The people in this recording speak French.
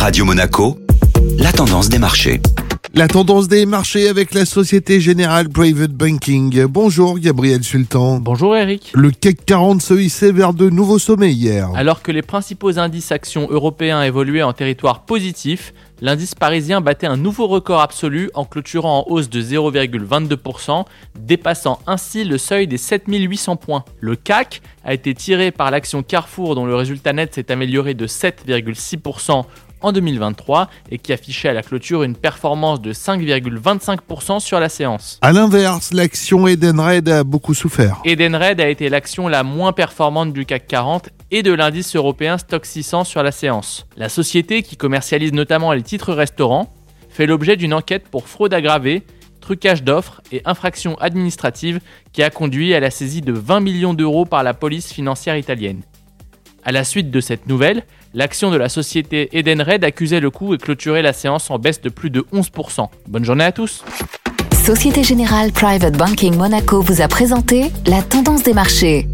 Radio Monaco, la tendance des marchés. La tendance des marchés avec la Société Générale Private Banking. Bonjour Gabriel Sultan. Bonjour Eric. Le CAC 40 se hissait vers de nouveaux sommets hier. Alors que les principaux indices actions européens évoluaient en territoire positif, l'indice parisien battait un nouveau record absolu en clôturant en hausse de 0,22%, dépassant ainsi le seuil des 7800 points. Le CAC a été tiré par l'action Carrefour dont le résultat net s'est amélioré de 7,6% en 2023 et qui affichait à la clôture une performance de 5,25% sur la séance. A l'inverse, l'action Edenred a beaucoup souffert. Edenred a été l'action la moins performante du CAC 40 et de l'indice européen Stock 600 sur la séance. La société, qui commercialise notamment les titres restaurants, fait l'objet d'une enquête pour fraude aggravée, trucage d'offres et infraction administrative qui a conduit à la saisie de 20 millions d'euros par la police financière italienne. À la suite de cette nouvelle, l'action de la société Edenred accusait le coup et clôturait la séance en baisse de plus de 11%. Bonne journée à tous. Société Générale Private Banking Monaco vous a présenté la tendance des marchés.